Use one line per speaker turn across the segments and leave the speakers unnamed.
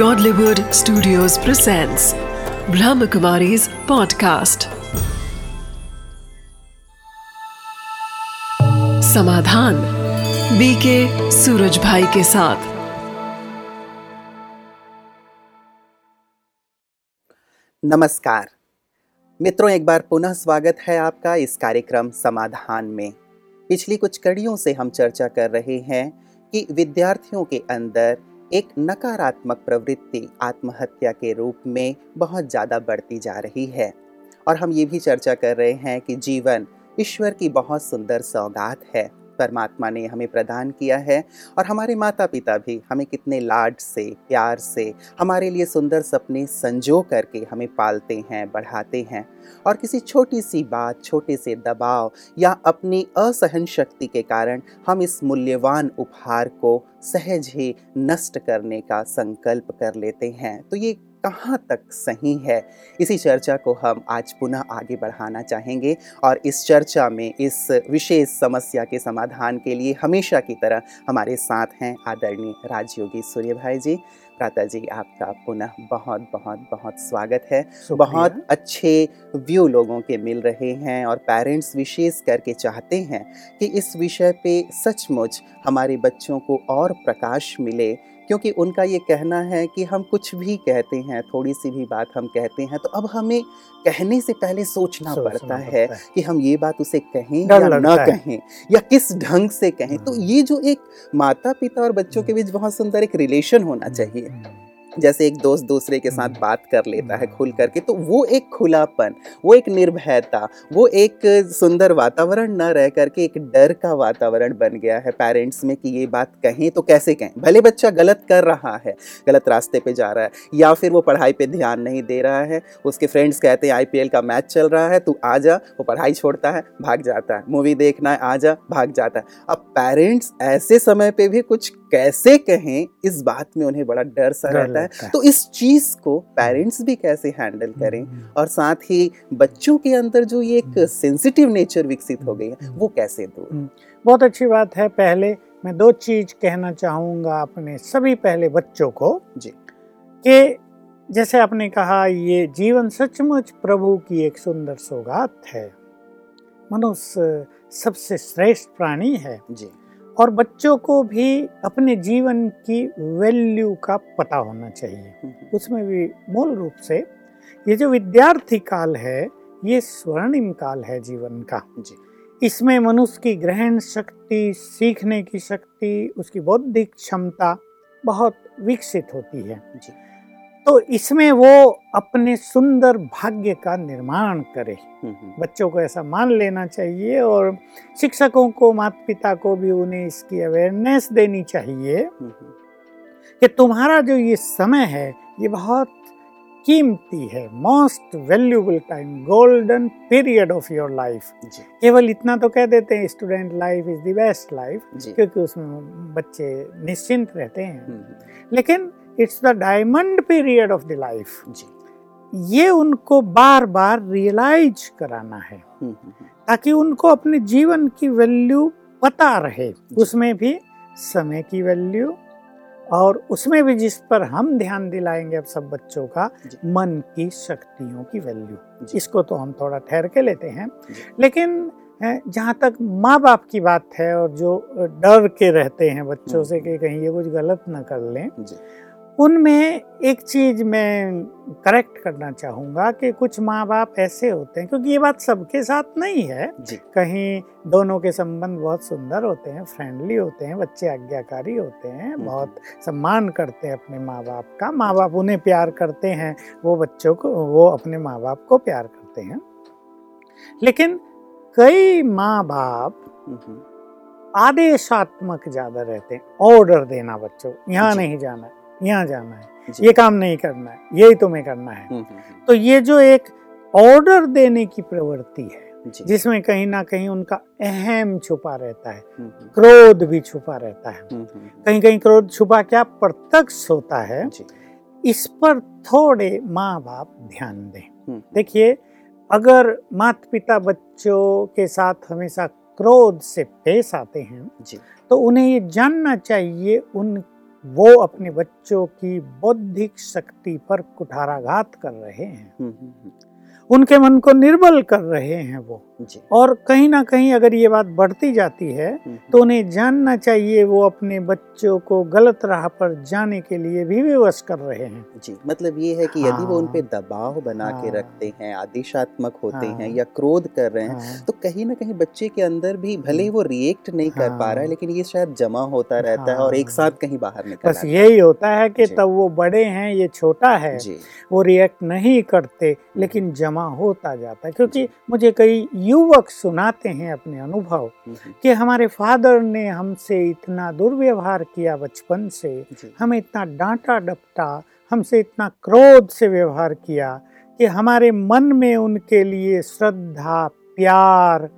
Godlywood Studios presents Brahmakumari's podcast. समाधान BK Suraj भाई के साथ।
नमस्कार। मित्रों, एक बार पुनः स्वागत है आपका इस कार्यक्रम समाधान में। पिछली कुछ कड़ियों से हम चर्चा कर रहे हैं कि विद्यार्थियों के अंदर एक नकारात्मक प्रवृत्ति आत्महत्या के रूप में बहुत ज़्यादा बढ़ती जा रही है। और हम ये भी चर्चा कर रहे हैं कि जीवन ईश्वर की बहुत सुंदर सौगात है। परमात्मा ने हमें प्रदान किया है और हमारे माता पिता भी हमें कितने लाड से, प्यार से, हमारे लिए सुंदर सपने संजो करके हमें पालते हैं, बढ़ाते हैं। और किसी छोटी सी बात छोटे से दबाव या अपनी असहन शक्ति के कारण हम इस मूल्यवान उपहार को सहज ही नष्ट करने का संकल्प कर लेते हैं। तो ये कहाँ तक सही है? इसी चर्चा को हम आज पुनः आगे बढ़ाना चाहेंगे और इस चर्चा में इस विशेष समस्या के समाधान के लिए हमेशा की तरह हमारे साथ हैं आदरणीय राजयोगी सूर्य भाई जी। प्राता जी आपका पुनः बहुत बहुत बहुत स्वागत है। बहुत अच्छे व्यू लोगों के मिल रहे हैं और पेरेंट्स विशेष करके चाहते हैं कि इस विषय पे सचमुच हमारे बच्चों को और प्रकाश मिले क्योंकि उनका ये कहना है कि हम कुछ भी कहते हैं थोड़ी सी भी बात हम कहते हैं तो अब हमें कहने से पहले सोचना
सोचना
पड़ता है
है।
कि हम ये बात उसे कहें या ना। कहें या किस ढंग से कहें तो
हम्म।
ये जो एक माता पिता और बच्चों के बीच बहुत सुंदर एक रिलेशन होना चाहिए जैसे एक दोस्त दूसरे के साथ
हम्म।
बात कर लेता है खुल करके तो वो एक खुलापन वो एक निर्भयता वो एक सुंदर वातावरण न रह करके एक डर का वातावरण बन गया है पेरेंट्स में कि ये बात कहें तो कैसे कहें? भले बच्चा गलत कर रहा है गलत रास्ते पे जा रहा है या फिर वो पढ़ाई पे ध्यान नहीं दे रहा है उसके फ्रेंड्स कहते हैं आईपीएल का मैच चल रहा है तू आ जा। वो पढ़ाई छोड़ता है भाग जाता है। मूवी देखना है आ जा भाग जाता है। अब पेरेंट्स ऐसे समय पर भी कुछ कैसे कहें इस बात में उन्हें बड़ा डर सा रहता है। तो इस चीज़ को पेरेंट्स भी कैसे हैंडल करें और साथ ही बच्चों के अंदर जो ये एक
हम्म।
सेंसिटिव नेचर विकसित हो गई है वो कैसे दूर?
बहुत अच्छी बात है। पहले मैं दो चीज़ कहना चाहूँगा अपने सभी पहले बच्चों को
जी।
कि जैसे आपने कहा ये जीवन सचमुच प्रभु की एक सुंदर सौगात है। मनुष्य सबसे श्रेष्ठ प्राणी है।
जी।
और बच्चों को भी अपने जीवन की वैल्यू का पता होना चाहिए।
हम्म,
उसमें भी मूल रूप से ये जो विद्यार्थी काल है ये स्वर्णिम काल है जीवन का।
जी।
इसमें मनुष्य की ग्रहण शक्ति सीखने की शक्ति उसकी बौद्धिक क्षमता बहुत विकसित होती है।
जी।
तो इसमें वो अपने सुंदर भाग्य का निर्माण करे।
हम्म, हम्म,
बच्चों को ऐसा मान लेना चाहिए और शिक्षकों को माता पिता को भी उन्हें इसकी अवेयरनेस देनी चाहिए
हम्म,
कि तुम्हारा जो ये समय है ये बहुत कीमती है most valuable time golden period of your life केवल इतना तो कह देते हैं student life is the best life क्योंकि उसमें बच्चे निश्चिंत रहते हैं। लेकिन it's the diamond period of the life
जी।
ये उनको बार बार रियलाइज़ कराना है।
हम्म, हम्म, हम्म,
ताकि उनको अपने जीवन की वैल्यू पता रहे। उसमें भी समय की वैल्यू और उसमें भी जिस पर हम ध्यान दिलाएँगे अब सब बच्चों का मन की शक्तियों की वैल्यू इसको तो हम थोड़ा ठहर के लेते हैं। लेकिन जहाँ तक माँ बाप की बात है और जो डर के रहते हैं बच्चों से कि कहीं ये कुछ गलत ना कर लें
जी।
उनमें एक चीज़ मैं करेक्ट करना चाहूँगा कि कुछ माँ बाप ऐसे होते हैं क्योंकि ये बात सबके साथ नहीं है।
जी।
कहीं दोनों के संबंध बहुत सुंदर होते हैं फ्रेंडली होते हैं बच्चे आज्ञाकारी होते हैं। बहुत सम्मान करते हैं अपने माँ बाप का। माँ बाप उन्हें प्यार करते हैं वो बच्चों को वो अपने माँ बाप को प्यार करते हैं। लेकिन कई माँ बाप
हम्म, हम्म,
आदेशात्मक ज़्यादा रहते हैं ऑर्डर देना बच्चों यहाँ नहीं जाना। है यहाँ जाना है। ये काम नहीं करना है यही तुम्हें करना है।
हम्म, हम्म, हम्म,
तो ये जो एक ऑर्डर देने की प्रवृत्ति है जिसमें कहीं ना कहीं उनका अहम छुपा रहता है क्रोध भी छुपा रहता है। कहीं कहीं क्रोध छुपा क्या? प्रत्यक्ष होता है। इस पर थोड़े माँ बाप ध्यान दें। देखिए अगर माता पिता बच्चों के साथ हमेशा क्रोध से पेश आते हैं
जी।
तो उन्हें ये जानना चाहिए उन वो अपने बच्चों की बौद्धिक शक्ति पर कुठाराघात कर रहे हैं।
हम्म, हम्म, हम्म,
उनके मन को निर्बल कर रहे हैं वो। और कहीं ना कहीं अगर ये बात बढ़ती जाती है
हम्म,
तो उन्हें जानना चाहिए वो अपने बच्चों को गलत राह पर जाने के लिए भी विवश कर रहे हैं।
जी मतलब ये है कि यदि वो उन पे
हाँ।
दबाव बना के
हाँ।
रखते हैं आदेशात्मक होते
हाँ।
हैं। या क्रोध कर रहे हैं
हाँ,
तो कहीं ना कहीं बच्चे के अंदर भी भले ही वो रिएक्ट नहीं कर पा रहा है
हाँ।
लेकिन ये शायद जमा होता रहता है और एक। साथ कहीं बाहर निकल
बस यही होता है कि तब वो बड़े हैं ये छोटा है वो रिएक्ट नहीं करते लेकिन जमा होता जाता है। क्योंकि मुझे कई युवक सुनाते हैं अपने अनुभव
हम्म, हम्म,
कि हमारे फादर ने हमसे इतना दुर्व्यवहार किया बचपन से हमें इतना डांटा डपटा हमसे इतना क्रोध से व्यवहार किया कि हमारे मन में उनके लिए श्रद्धा प्यार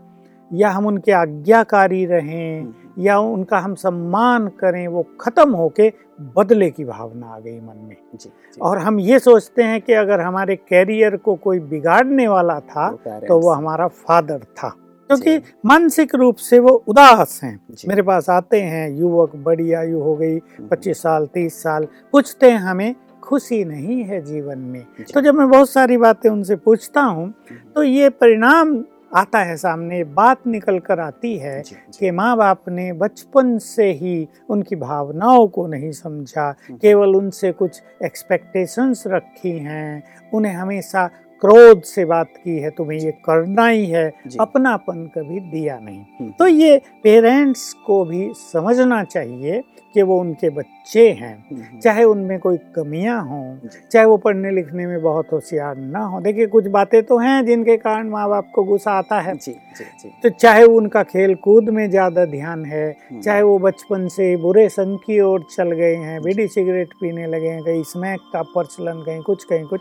या हम उनके आज्ञाकारी रहें
हम्म,
या उनका हम सम्मान करें वो खत्म होके बदले की भावना आ गई मन में।
जी जी।
और हम ये सोचते हैं कि अगर हमारे कैरियर को कोई बिगाड़ने वाला था तो वो हमारा फादर था। क्योंकि मानसिक रूप से वो उदास हैं। मेरे पास आते हैं युवक बड़ी आयु हो गई
हम्म,
पच्चीस साल तीस साल पूछते हैं हमें खुशी नहीं है जीवन में। तो जब मैं बहुत सारी बातें उनसे पूछता हूँ तो ये परिणाम आता है सामने बात निकल कर आती है
जी, जी,
कि माँ बाप ने बचपन से ही उनकी भावनाओं को नहीं समझा। केवल उनसे कुछ एक्सपेक्टेशंस रखी हैं उन्हें हमेशा क्रोध से बात की है तुम्हें ये करना ही है। अपनापन कभी दिया नहीं।
हम्म,
तो ये पेरेंट्स को भी समझना चाहिए कि वो उनके बच्चे हैं।
हम्म, हम्म,
चाहे उनमें कोई कमियाँ हों चाहे वो पढ़ने लिखने में बहुत होशियार ना हो। देखिए कुछ बातें तो हैं जिनके कारण माँ बाप को गुस्सा आता है।
जी जी जी।
तो चाहे उनका खेल कूद में ज़्यादा ध्यान है चाहे वो बचपन से बुरे संग की ओर चल गए हैं बीड़ी सिगरेट पीने लगे हैं कहीं स्मैक का प्रचलन कहीं कुछ कहीं कुछ।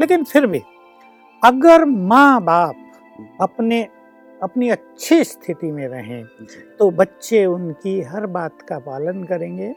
लेकिन फिर भी अगर माँ बाप अपने अपनी अच्छी स्थिति में रहें तो बच्चे उनकी हर बात का पालन करेंगे।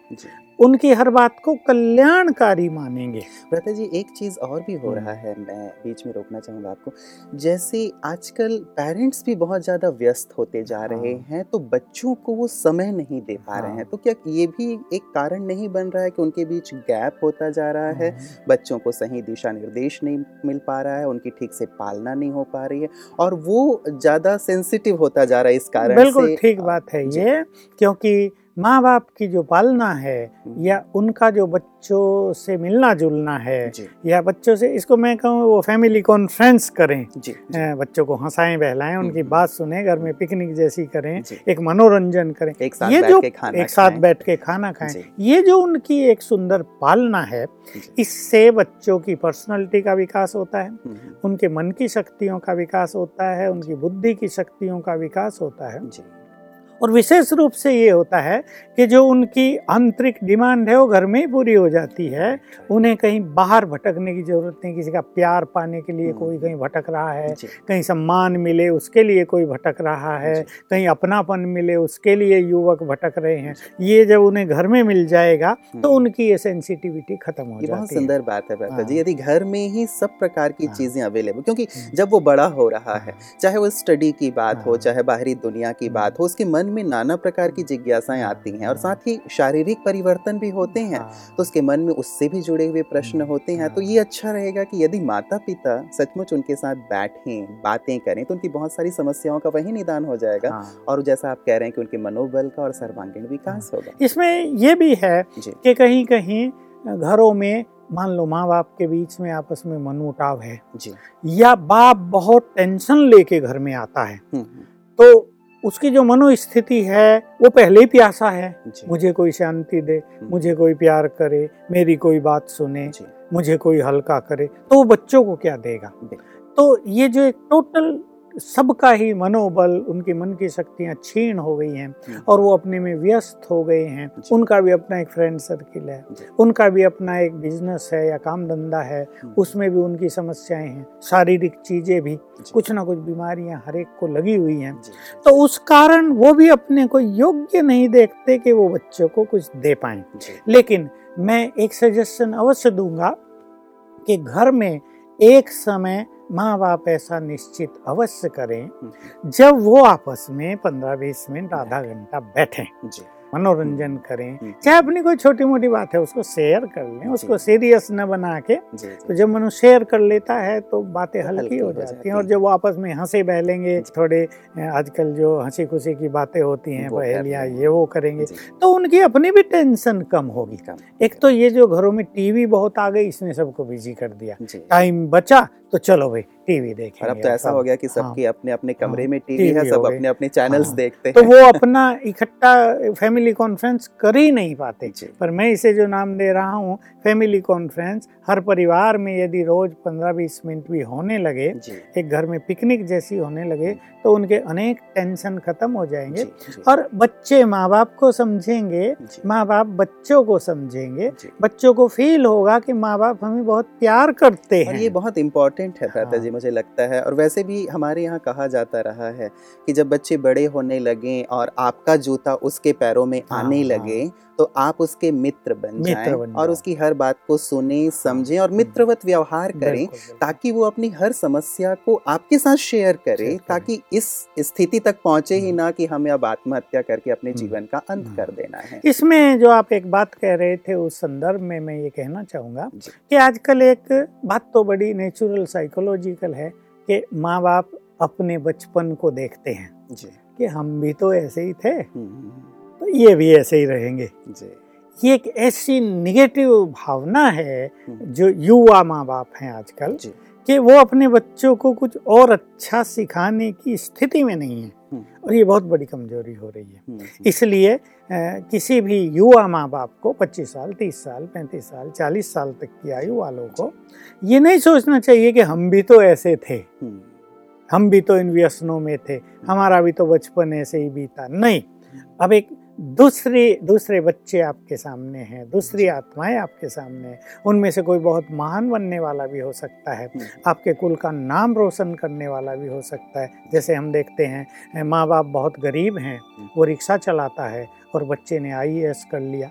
उनकी हर बात को कल्याणकारी मानेंगे।
भ्राता जी एक चीज़ और भी हो
हम्म।
रहा है मैं बीच में रोकना चाहूँगा आपको। जैसे आजकल पेरेंट्स भी बहुत ज़्यादा व्यस्त होते जा रहे
हाँ।
हैं तो बच्चों को वो समय नहीं दे पा रहे हैं।
हाँ।
तो क्या ये भी एक कारण नहीं बन रहा है कि उनके बीच गैप होता जा रहा है? बच्चों को सही दिशा निर्देश नहीं मिल पा रहा है उनकी ठीक से पालना नहीं हो पा रही है और वो ज़्यादा सेंसिटिव होता जा रहा है इस कारण
बिल्कुल ठीक बात है ये क्योंकि माँ बाप की जो पालना है
हम्म,
या उनका जो बच्चों से मिलना जुलना है या बच्चों से इसको मैं कहूँ वो फैमिली कॉन्फ्रेंस करें।
जी
अ, बच्चों को हंसाएँ बहलाएँ उनकी
हम्म।
बात सुने घर में पिकनिक जैसी करें एक मनोरंजन करें।
एक साथ
ये जो एक साथ बैठ के खाना खाएँ ये जो उनकी एक सुंदर पालना है इससे बच्चों की पर्सनैलिटी का विकास होता है
हम्म,
उनके मन की शक्तियों का विकास होता है उनकी बुद्धि की शक्तियों का विकास होता है।
जी।
और विशेष रूप से ये होता है कि जो उनकी आंतरिक डिमांड है वो घर में ही पूरी हो जाती है उन्हें कहीं बाहर भटकने की ज़रूरत नहीं किसी का प्यार पाने के लिए
हम्म।
कोई कहीं भटक रहा है कहीं सम्मान मिले उसके लिए कोई भटक रहा है कहीं अपनापन मिले उसके लिए युवक भटक रहे हैं ये जब उन्हें घर में मिल जाएगा तो
हम्म।
उनकी ये सेंसिटिविटी खत्म हो जाती है
सुंदर बात है भ्राता जी
हाँ।
यदि घर में ही सब प्रकार की
हाँ।
चीज़ें अवेलेबल क्योंकि
हम्म।
जब वो बड़ा हो रहा है
हाँ।
चाहे वो स्टडी की बात हो
हाँ।
चाहे बाहरी दुनिया की
हम्म।
बात हो उसके मन में नाना प्रकार की जिज्ञासाएँ आती हैं और
हाँ।
साथ ही शारीरिक परिवर्तन भी होते हैं
हाँ।
तो उसके मन में उससे भी जुड़े हुए प्रश्न
हम्म,
होते हैं तो
हाँ।
ये अच्छा रहेगा कि यदि माता पिता सचमुच उनके साथ बैठें बातें करें तो उनकी बहुत सारी समस्याओं का वही निदान हो जाएगा
हाँ।
और जैसा आप कह रहे हैं कि उनके मनोबल का और सर्वांगीण विकास होगा
इसमें ये भी है कि कहीं कहीं घरों में मान लो माँ बाप के बीच में आपस में मनमुटाव है
जी
या बाप बहुत टेंशन लेके घर में आता है
हम्म, हम्म,
तो उसकी जो मनोस्थिति है वो पहले ही प्यासा है। मुझे कोई शांति दे
हम्म,
मुझे कोई प्यार करे मेरी कोई बात सुने मुझे कोई हल्का करे तो वो बच्चों को क्या देगा? तो ये जो एक टोटल सबका ही मनोबल उनकी मन की शक्तियाँ क्षीण हो गई हैं और वो अपने में व्यस्त हो गए हैं। उनका भी अपना एक फ्रेंड सर्किल है। उनका भी अपना एक बिज़नेस है या काम धंधा है
हम्म,
उसमें भी उनकी समस्याएँ हैं शारीरिक चीज़ें भी कुछ ना कुछ बीमारियाँ हर एक को लगी हुई हैं। तो उस कारण वो भी अपने को योग्य नहीं देखते कि वो बच्चों को कुछ दे पाए। लेकिन मैं एक सजेशन अवश्य दूँगा कि घर में एक समय माँ बाप ऐसा निश्चित अवश्य करें
हम्म,
जब वो आपस में पंद्रह बीस मिनट आधा घंटा बैठें।
जी।
मनोरंजन करें
हम्म।
चाहे अपनी कोई छोटी मोटी बात है उसको शेयर कर लें उसको सीरियस न बना के तो जब मनुष्य शेयर कर लेता है तो बातें
तो
हल्की हो जाती हैं और जब वो आपस में हंसे बहलेंगे। थोड़े आजकल जो हँसी खुशी की बातें होती हैं पहेलियाँ ये वो करेंगे तो उनकी अपनी भी टेंशन कम होगी। एक तो ये जो घरों में टीवी बहुत आ गई इसने सबको बिज़ी कर दिया। टाइम बचा तो चलो भाई टीवी देखेंगे
और अब तो ऐसा हो। गया कि
हाँ।
सबके अपने अपने कमरे
हाँ,
में टीवी है सब अपने अपने चैनल्स
हाँ।
देखते
तो वो अपना इकट्ठा फैमिली कॉन्फ्रेंस कर ही नहीं पाते। पर मैं इसे जो नाम दे रहा हूँ फैमिली कॉन्फ्रेंस हर परिवार में यदि रोज 15-20 मिनट भी होने लगे एक घर में पिकनिक जैसी होने लगे तो उनके अनेक टेंशन खत्म हो जाएँगे। और बच्चे माँ बाप को समझेंगे माँ बाप बच्चों को समझेंगे बच्चों को फील होगा कि माँ बाप हमें बहुत प्यार करते हैं।
ये बहुत इम्पोर्टेंट है भ्राता
हाँ।
जी मुझे लगता है और वैसे भी हमारे यहाँ कहा जाता रहा है कि जब बच्चे बड़े होने लगें और आपका जूता उसके पैरों में
हाँ,
आने
हाँ।
लगे तो आप उसके मित्र बन जाएँ और उसकी हर बात को सुने समझें और मित्रवत व्यवहार करें। ताकि वो अपनी हर समस्या को आपके साथ शेयर करे। ताकि इस स्थिति तक पहुँचे ही
हम्म।
ना कि हमें अब आत्महत्या करके अपने
हम्म।
जीवन का अंत
हम्म।
कर देना है
इसमें जो आप एक बात कह रहे थे उस संदर्भ में मैं ये कहना चाहूँगा। कि आजकल एक बात तो बड़ी नेचुरल साइकोलॉजिकल है कि माँ बाप अपने बचपन को देखते हैं
जी
कि हम भी तो ऐसे ही थे
हम्म,
ये भी ऐसे ही रहेंगे।
जी।
ये एक ऐसी निगेटिव भावना है
हम्म।
जो युवा माँ बाप हैं आजकल कि वो अपने बच्चों को कुछ और अच्छा सिखाने की स्थिति में नहीं है
हम्म।
और ये बहुत बड़ी कमज़ोरी हो रही है।
हम्म,
इसलिए किसी भी युवा माँ बाप को 25 साल 30 साल 35 साल 40 साल तक की आयु वालों को ये नहीं सोचना चाहिए कि हम भी तो ऐसे थे। हम भी तो इन व्यसनों में थे। हमारा भी तो बचपन ऐसे ही बीता। नहीं। अब एक दूसरी दूसरे बच्चे आपके सामने हैं दूसरी आत्माएँ आपके सामने हैं उनमें से कोई बहुत महान बनने वाला भी हो सकता है आपके कुल का नाम रोशन करने वाला भी हो सकता है। जैसे हम देखते हैं माँ बाप बहुत गरीब हैं वो रिक्शा चलाता है और बच्चे ने आईएएस कर लिया।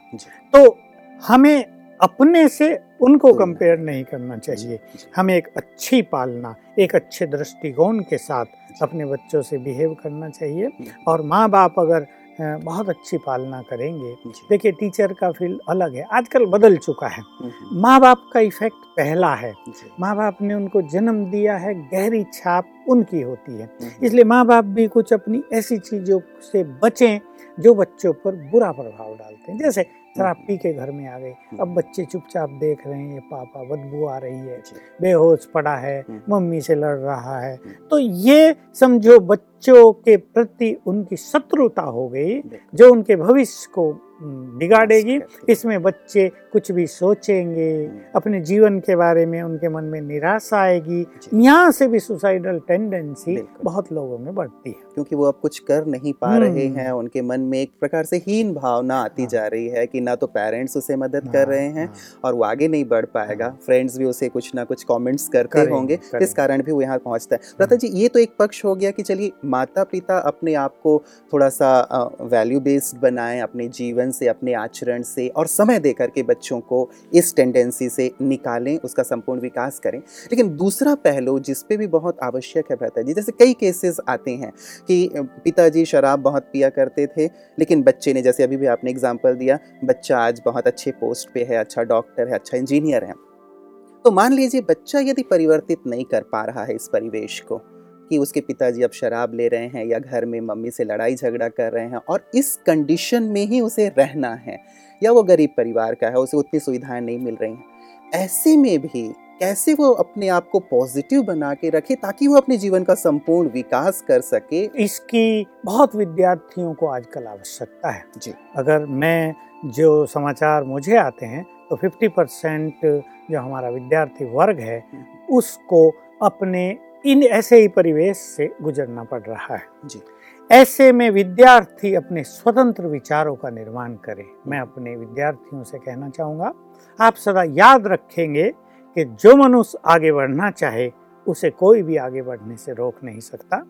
तो हमें अपने से उनको कंपेयर नहीं। करना चाहिए। हमें एक अच्छी पालना एक अच्छे दृष्टिकोण के साथ अपने बच्चों से बिहेव करना चाहिए। और माँ बाप अगर बहुत अच्छी पालना करेंगे। देखिए टीचर का फ़ील्ड अलग है आजकल बदल चुका है।
हम्म,
माँ बाप का इफ़ेक्ट पहला है। माँ बाप ने उनको जन्म दिया है गहरी छाप उनकी होती है।
हम्म,
इसलिए माँ बाप भी कुछ अपनी ऐसी चीज़ों से बचें जो बच्चों पर बुरा प्रभाव डालते हैं। जैसे शराब पी के घर में आ गए अब बच्चे चुपचाप देख रहे हैं ये पापा बदबू आ रही है बेहोश पड़ा है
हम्म।
मम्मी से लड़ रहा है।
हम्म।
तो ये समझो बच्चों के प्रति उनकी शत्रुता हो गई जो उनके भविष्य को हम्म, बिगाड़ेगी। इसमें बच्चे कुछ भी सोचेंगे
हम्म।
अपने जीवन के बारे में उनके मन में निराशा आएगी यहाँ से भी सुसाइडल टेंडेंसी बहुत लोगों में बढ़ती है
क्योंकि वो अब कुछ कर नहीं पा। रहे हैं उनके मन में एक प्रकार से हीन भावना आती
हाँ।
जा रही है कि ना तो पेरेंट्स उसे मदद कर रहे हैं और वो आगे नहीं बढ़ पाएगा
हाँ।
फ्रेंड्स भी उसे कुछ ना कुछ कॉमेंट्स करते होंगे। इस कारण भी वो यहाँ पहुँचता है प्रथा जी ये तो एक पक्ष हो गया कि चलिए माता पिता अपने आप को थोड़ा सा वैल्यू बेस्ड बनाएँ अपने जीवन से, अपने आचरण से और समय दे करके बच्चों को इस टेंडेंसी से निकालें, उसका संपूर्ण विकास करें। लेकिन दूसरा पहलू जिस पे भी बहुत आवश्यक है भ्राता जी, जैसे कई केसेस आते हैं कि पिताजी शराब बहुत पिया करते थे, लेकिन बच्चे ने, जैसे अभी भी आपने एग्ज़ाम्पल दिया, बच्चा आज बहुत अच्छे पोस्ट पे है अच्छा डॉक्टर है अच्छा इंजीनियर है। तो मान लीजिए बच्चा यदि परिवर्तित नहीं कर पा रहा है इस परिवेश को कि उसके पिताजी अब शराब ले रहे हैं या घर में मम्मी से लड़ाई झगड़ा कर रहे हैं और इस कंडीशन में ही उसे रहना है। या वो गरीब परिवार का है उसे उतनी सुविधाएँ नहीं मिल रही हैं। ऐसे में भी कैसे वो अपने आप को पॉजिटिव बना के रखे ताकि वो अपने जीवन का संपूर्ण विकास कर सके?
इसकी बहुत विद्यार्थियों को आजकल आवश्यकता है।
जी।
अगर मैं जो समाचार मुझे आते हैं तो 50 परसेंट जो हमारा विद्यार्थी वर्ग है उसको अपने इन ऐसे ही परिवेश से गुजरना पड़ रहा है।
जी।
ऐसे में विद्यार्थी अपने स्वतंत्र विचारों का निर्माण करें। मैं अपने विद्यार्थियों से कहना चाहूँगा आप सदा याद रखेंगे कि जो मनुष्य आगे बढ़ना चाहे उसे कोई भी आगे बढ़ने से रोक नहीं सकता।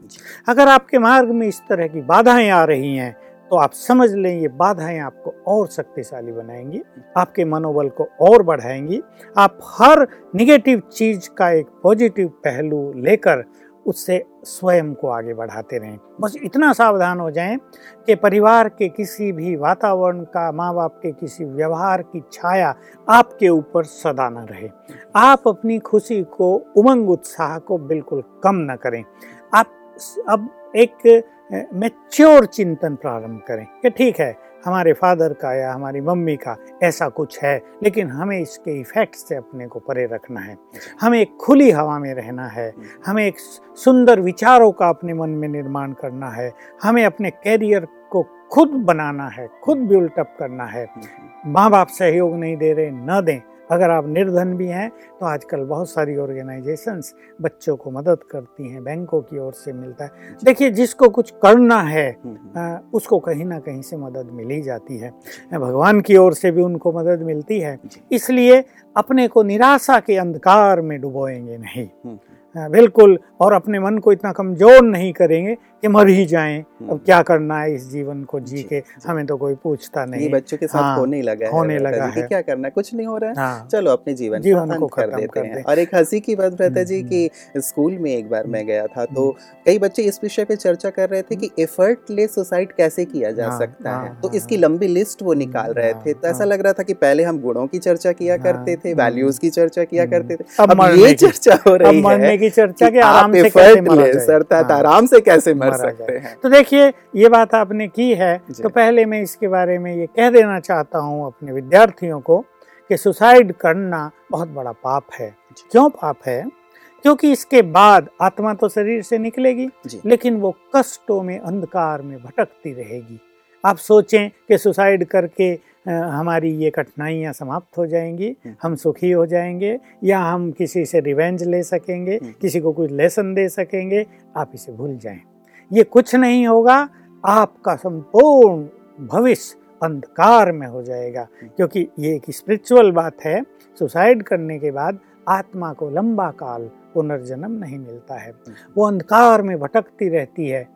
अगर आपके मार्ग में इस तरह की बाधाएँ आ रही हैं तो आप समझ लें, ये बाधाएँ आपको और शक्तिशाली बनाएँगी, आपके मनोबल को और बढ़ाएँगी। आप हर निगेटिव चीज़ का एक पॉजिटिव पहलू लेकर उससे स्वयं को आगे बढ़ाते रहें। बस इतना सावधान हो जाएँ कि परिवार के किसी भी वातावरण का माँ बाप के किसी व्यवहार की छाया आपके ऊपर सदा न रहे। आप अपनी खुशी को, उमंग उत्साह को बिल्कुल कम न करें। आप अब एक मेच्योर चिंतन प्रारंभ करें कि ठीक है हमारे फादर का या हमारी मम्मी का ऐसा कुछ है लेकिन हमें इसके इफ़ेक्ट से अपने को परे रखना है। हमें एक खुली हवा में रहना है हमें एक सुंदर विचारों का अपने मन में निर्माण करना है हमें अपने कैरियर को खुद बनाना है खुद बिल्टअप करना है। माँ बाप सहयोग नहीं दे रहे न दें। अगर आप निर्धन भी हैं तो आजकल बहुत सारी ऑर्गेनाइजेशंस बच्चों को मदद करती हैं बैंकों की ओर से मिलता है। देखिए जिसको कुछ करना है आ, उसको कहीं ना कहीं से मदद मिल ही जाती है। भगवान की ओर से भी उनको मदद मिलती है। इसलिए अपने को निराशा के अंधकार में डुबोएँगे नहीं। हाँ, बिल्कुल। और अपने मन को इतना कमज़ोर नहीं करेंगे कि मर ही जाएँ। अब हम्म। क्या करना है इस जीवन को जी के? हमें तो कोई पूछता नहीं।
बच्चों के साथ हाँ, होने लगा
होने लगा है।
क्या करना है? कुछ नहीं हो रहा है। हाँ, चलो अपने जीवन जीवन को कर देते हैं। और एक हँसी की बात रहता जी कि हम्म। स्कूल में एक बार मैं गया था तो हम्म। कई बच्चे इस विषय पे चर्चा कर रहे थे कि एफर्टलेस सुसाइड कैसे किया जा हाँ, सकता है तो इसकी लंबी लिस्ट वो निकाल रहे थे। तो ऐसा लग रहा था कि पहले हम गुणों की चर्चा किया करते थे वैल्यूज़ की चर्चा किया करते थे। अब ये चर्चा हो रही है।
की चर्चा के आराम से कैसे
मर अर्थात हाँ। आराम से कैसे मर सकते हैं?
तो देखिए ये बात आपने की है तो पहले मैं इसके बारे में ये कह देना चाहता हूँ अपने विद्यार्थियों को कि सुसाइड करना बहुत बड़ा पाप है। क्यों पाप है? क्योंकि इसके बाद आत्मा तो शरीर से निकलेगी लेकिन वो कष्टों में अंधकार में भटकती रहेगी। आप सोचें कि सुसाइड करके हमारी ये कठिनाइयाँ समाप्त हो जाएँगी हम्म। हम सुखी हो जाएँगे या हम किसी से रिवेंज ले सकेंगे हम्म। किसी को कुछ लेसन दे सकेंगे आप इसे भूल जाएँ ये कुछ नहीं होगा आपका संपूर्ण भविष्य अंधकार में हो जाएगा हम्म। क्योंकि ये एक स्पिरिचुअल बात है सुसाइड करने के बाद आत्मा को लंबा काल पुनर्जन्म नहीं मिलता है वो अंधकार में भटकती रहती है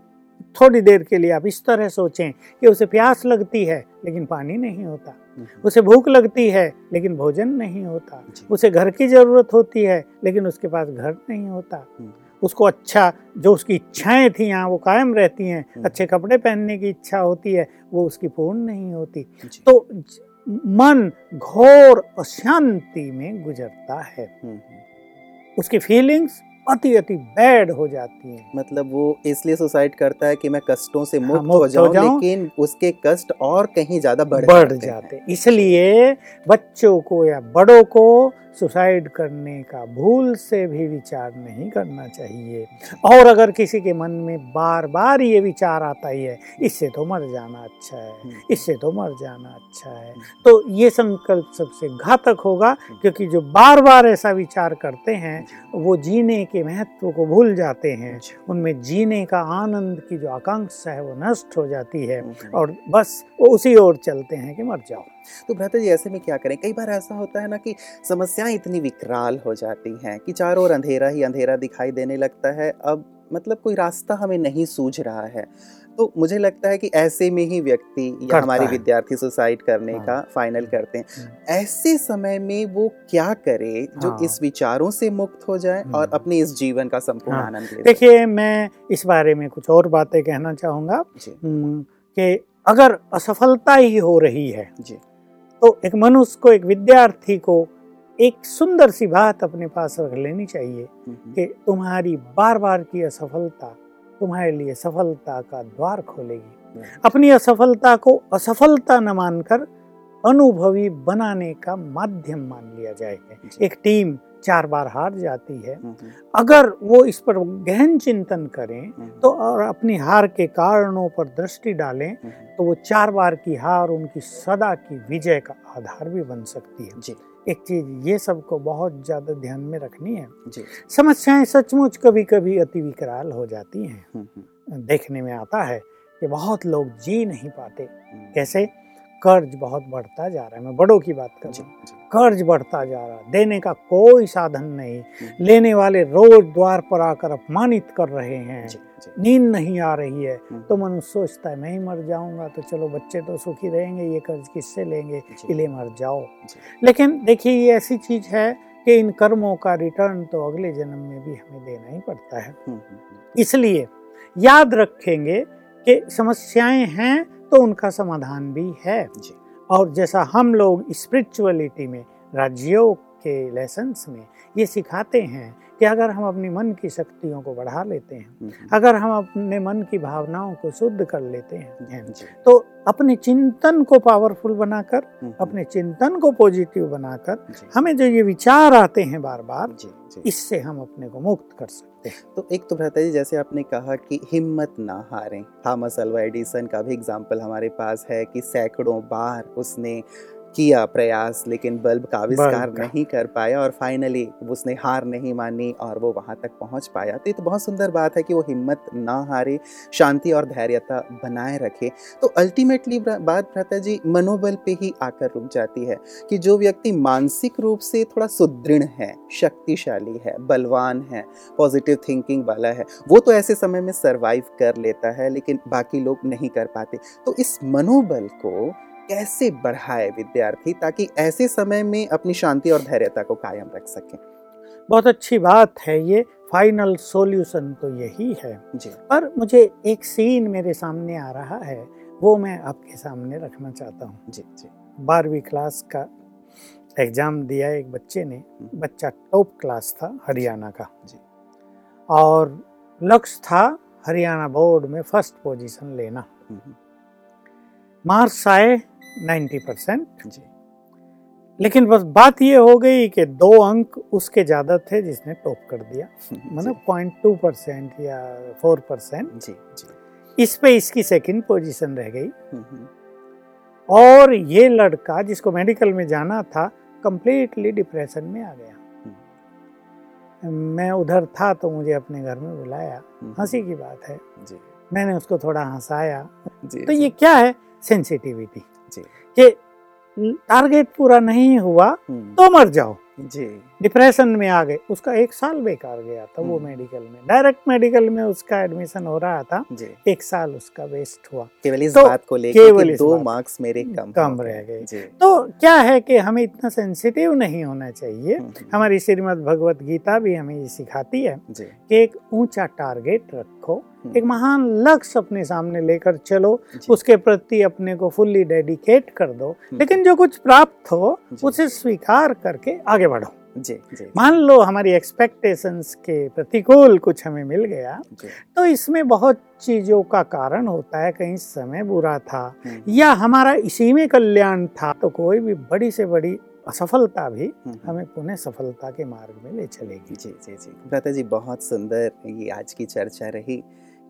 थोड़ी देर के लिए आप इस तरह सोचें कि उसे प्यास लगती है लेकिन पानी नहीं होता। हम्म। उसे भूख लगती है लेकिन भोजन नहीं होता। उसे घर की ज़रूरत होती है लेकिन उसके पास घर नहीं होता। हम्म। उसको अच्छा जो उसकी इच्छाएँ थी यहाँ वो कायम रहती हैं हम्म। अच्छे कपड़े पहनने की इच्छा होती है वो उसकी पूर्ण नहीं होती। तो मन घोर अशांति में गुजरता है। उसकी फीलिंग्स अति अति बैड हो जाती है
मतलब वो इसलिए सुसाइड करता है कि मैं कष्टों से मुक्त, हाँ, मुक्त हो जाऊँ, जाऊँ लेकिन उसके कष्ट और कहीं ज़्यादा बढ़
बढ़ जाते, जाते। इसलिए बच्चों को या बड़ों को सुसाइड करने का भूल से भी विचार नहीं करना चाहिए और अगर किसी के मन में बार बार ये विचार आता ही है इससे तो मर जाना अच्छा है हम्म। इससे तो मर जाना अच्छा है हम्म। तो ये संकल्प सबसे घातक होगा हम्म। क्योंकि जो बार बार ऐसा विचार करते हैं वो जीने के महत्व को भूल जाते हैं उनमें जीने का आनंद की जो आकांक्षा है वो नष्ट हो जाती है और बस वो उसी ओर चलते हैं कि मर जाओ
तो भ्राता जी ऐसे में क्या करें कई बार ऐसा होता है ना कि समस्याएँ इतनी विकराल हो जाती हैं कि चारों ओर अंधेरा ही अंधेरा दिखाई देने लगता है अब मतलब कोई रास्ता हमें नहीं सूझ रहा है तो मुझे लगता है कि ऐसे में ही व्यक्ति या हमारे विद्यार्थी सुसाइड करने हाँ। का फाइनल करते हैं हम्म। ऐसे समय में वो क्या करे जो हाँ। इस विचारों से मुक्त हो जाए और हम्म। अपने इस जीवन का संपूर्ण हाँ। आनंद ले
देखिए मैं इस बारे में कुछ और बातें कहना चाहूँगा हम्म, कि अगर असफलता ही हो रही है जी तो एक मनुष्य को एक विद्यार्थी को एक सुंदर सी बात अपने पास रख लेनी चाहिए कि तुम्हारी बार बार की असफलता तुम्हारे लिए सफलता का द्वार खोलेगी। अपनी असफलता को असफलता न मानकर अनुभवी बनाने का माध्यम मान लिया जाए। एक टीम चार बार हार जाती है। हम्म, हम्म। अगर वो इस पर गहन चिंतन करें हम्म, तो और अपनी हार के कारणों पर दृष्टि डालें तो वो चार बार की हार उनकी सदा की विजय का आधार भी बन सकती है। जी। एक चीज़ ये सबको बहुत ज़्यादा ध्यान में रखनी है। जी। समस्याएँ सचमुच कभी कभी अति विकराल हो जाती हैं। देखने में आता है कि बहुत लोग जी नहीं पाते। कैसे? कर्ज बहुत बढ़ता जा रहा है। मैं बड़ों की बात कर रहा हूँ। कर्ज बढ़ता जा रहा है। देने का कोई साधन नहीं। हम्म। लेने वाले रोज द्वार पर आकर अपमानित कर रहे हैं। नींद नहीं आ रही है। हम्म। तो मनुष्य सोचता है मैं ही मर जाऊँगा। तो चलो बच्चे तो सुखी रहेंगे। ये कर्ज किससे लेंगे? इले मर जाओ। लेकिन देखिए ये ऐसी चीज़ है कि इन कर्मों का रिटर्न तो अगले जन्म में भी हमें देना ही पड़ता है।
हम्म।
इसलिए याद रखेंगे कि समस्याएँ हैं तो उनका समाधान भी है।
जी।
और जैसा हम लोग स्पिरिचुअलिटी में राज्यों के लेसन्स में ये सिखाते हैं कि अगर हम अपनी मन की शक्तियों को बढ़ा लेते हैं
हम्म, हम्म,
अगर हम अपने मन की भावनाओं को शुद्ध कर लेते हैं तो अपने चिंतन को पावरफुल बनाकर
हम्म,
अपने चिंतन को पॉजिटिव बनाकर हमें जो ये विचार आते हैं बार बार इससे हम अपने को मुक्त कर सकते हैं।
तो एक तो भ्राता जी जैसे आपने कहा कि हिम्मत ना हारें थॉमस अल्वा एडिसन का भी एग्ज़ाम्पल हमारे पास है कि सैकड़ों बार उसने किया प्रयास लेकिन बल्ब का आविष्कार नहीं कर पाया और फाइनली उसने हार नहीं मानी और वो वहाँ तक पहुँच पाया। तो ये तो बहुत सुंदर बात है कि वो हिम्मत ना हारे शांति और धैर्यता बनाए रखे। तो अल्टीमेटली बात भ्राता जी मनोबल पे ही आकर रुक जाती है कि जो व्यक्ति मानसिक रूप से थोड़ा सुदृढ़ है शक्तिशाली है बलवान है पॉजिटिव थिंकिंग वाला है वो तो ऐसे समय में सर्वाइव कर लेता है लेकिन बाकी लोग नहीं कर पाते। तो इस मनोबल को कैसे बढ़ाए विद्यार्थी ताकि ऐसे समय में अपनी शांति और धैर्यता को कायम रख सकें?
बहुत अच्छी बात है ये। फाइनल सॉल्यूशन तो यही है।
जी।
पर मुझे एक सीन मेरे सामने आ रहा है वो मैं आपके सामने रखना चाहता हूँ।
जी जी।
बारहवीं क्लास का एग्ज़ाम दिया एक बच्चे ने। बच्चा टॉप क्लास था हरियाणा का।
जी।
और लक्ष्य था हरियाणा बोर्ड में फ़र्स्ट पोजीशन लेना।
हम्म,
मार्क्स आए 90 परसेंट
जी।
लेकिन बस बात ये हो गई कि दो अंक उसके ज़्यादा थे जिसने टॉप कर दिया। मतलब पॉइंट टू परसेंट या फोर परसेंट
जी जी।
इस पे इसकी सेकंड पोजीशन रह गई।
हम्म, हम्म,
और ये लड़का जिसको मेडिकल में जाना था कंप्लीटली डिप्रेशन में आ गया। मैं उधर था तो मुझे अपने घर में बुलाया।
हम्म,
हँसी की बात है।
जी।
मैंने उसको थोड़ा हंसाया। तो ये क्या है? सेंसिटिविटी कि टारगेट पूरा नहीं हुआ
हम्म,
तो मर जाओ।
जी।
डिप्रेशन में आ गए। उसका एक साल बेकार गया था वो
हम्म।
मेडिकल में। डायरेक्ट मेडिकल में उसका एडमिशन हो रहा था। एक साल उसका वेस्ट हुआ।
केवल इस
तो
बात को लेकर दो मार्क्स मेरे कम
कम रह गए। तो क्या है कि हमें इतना सेंसिटिव नहीं होना चाहिए।
हम्म, हम्म,
हमारी श्रीमद भगवत गीता भी हमें ये सिखाती है कि एक ऊँचा टारगेट रखो। एक महान लक्ष्य अपने सामने लेकर चलो। उसके प्रति अपने को फुल्ली डेडिकेट कर दो। लेकिन जो कुछ प्राप्त हो उसे स्वीकार करके आगे बढ़ो।
जी जी।
मान लो हमारी एक्सपेक्टेशंस के प्रतिकूल कुछ हमें मिल गया तो इसमें बहुत चीज़ों का कारण होता है कहीं समय बुरा था
हम्म,
या हमारा इसी में कल्याण था तो कोई भी बड़ी से बड़ी असफलता भी
हम्म,
हमें पुनः सफलता के मार्ग में ले चलेगी।
जी जी जी। भ्राता जी बहुत सुंदर ये आज की चर्चा रही।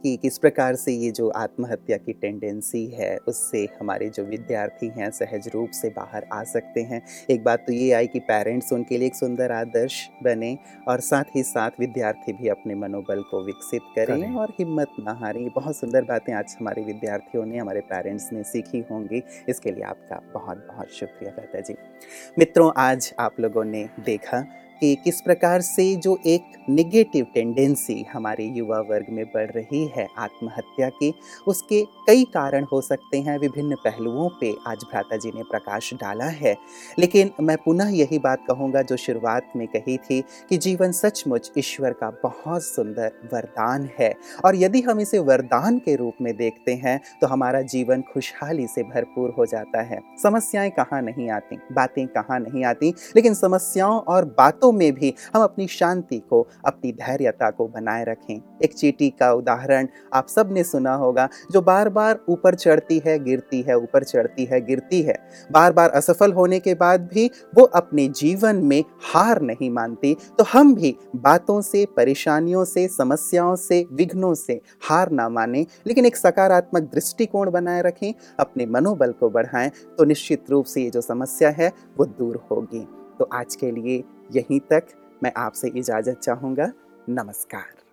कि किस प्रकार से ये जो आत्महत्या की टेंडेंसी है उससे हमारे जो विद्यार्थी हैं सहज रूप से बाहर आ सकते हैं। एक बात तो ये आई कि पेरेंट्स उनके लिए एक सुंदर आदर्श बने और साथ ही साथ विद्यार्थी भी अपने मनोबल को विकसित करें
करें।
और हिम्मत ना हारें। ये बहुत सुंदर बातें आज हमारे विद्यार्थियों ने हमारे पेरेंट्स ने सीखी होंगी। इसके लिए आपका बहुत बहुत शुक्रिया भ्राता जी। मित्रों आज आप लोगों ने देखा कि किस प्रकार से जो एक निगेटिव टेंडेंसी हमारे युवा वर्ग में बढ़ रही है, आत्महत्या की, उसके कई कारण हो सकते हैं, विभिन्न पहलुओं पे आज भ्राता जी ने प्रकाश डाला है। लेकिन मैं पुनः यही बात कहूँगा जो शुरुआत में कही थी कि जीवन सचमुच ईश्वर का बहुत सुंदर वरदान है। और यदि हम इसे वरदान के रूप में देखते हैं तो हमारा जीवन खुशहाली से भरपूर हो जाता है। समस्याएँ कहाँ नहीं आती, बातें कहाँ नहीं आती, लेकिन समस्याओं और बातों में भी हम अपनी शांति को, अपनी धैर्यता को बनाए रखें। एक चीटी का उदाहरण आप सबने सुना होगा, जो बार बार ऊपर चढ़ती है, गिरती है, ऊपर चढ़ती है, गिरती है। बार बार असफल होने के बाद भी वो अपने जीवन में हार नहीं मानती तो हम भी बातों से, परेशानियों से, समस्याओं से, विघ्नों से हार ना माने, लेकिन एक सकारात्मक दृष्टिकोण बनाए रखें, अपने मनोबल को बढ़ाएँ तो निश्चित रूप से ये जो समस्या है, वो दूर होगी। तो आज के लिए यहीं तक मैं आपसे इजाज़त चाहूँगा। नमस्कार।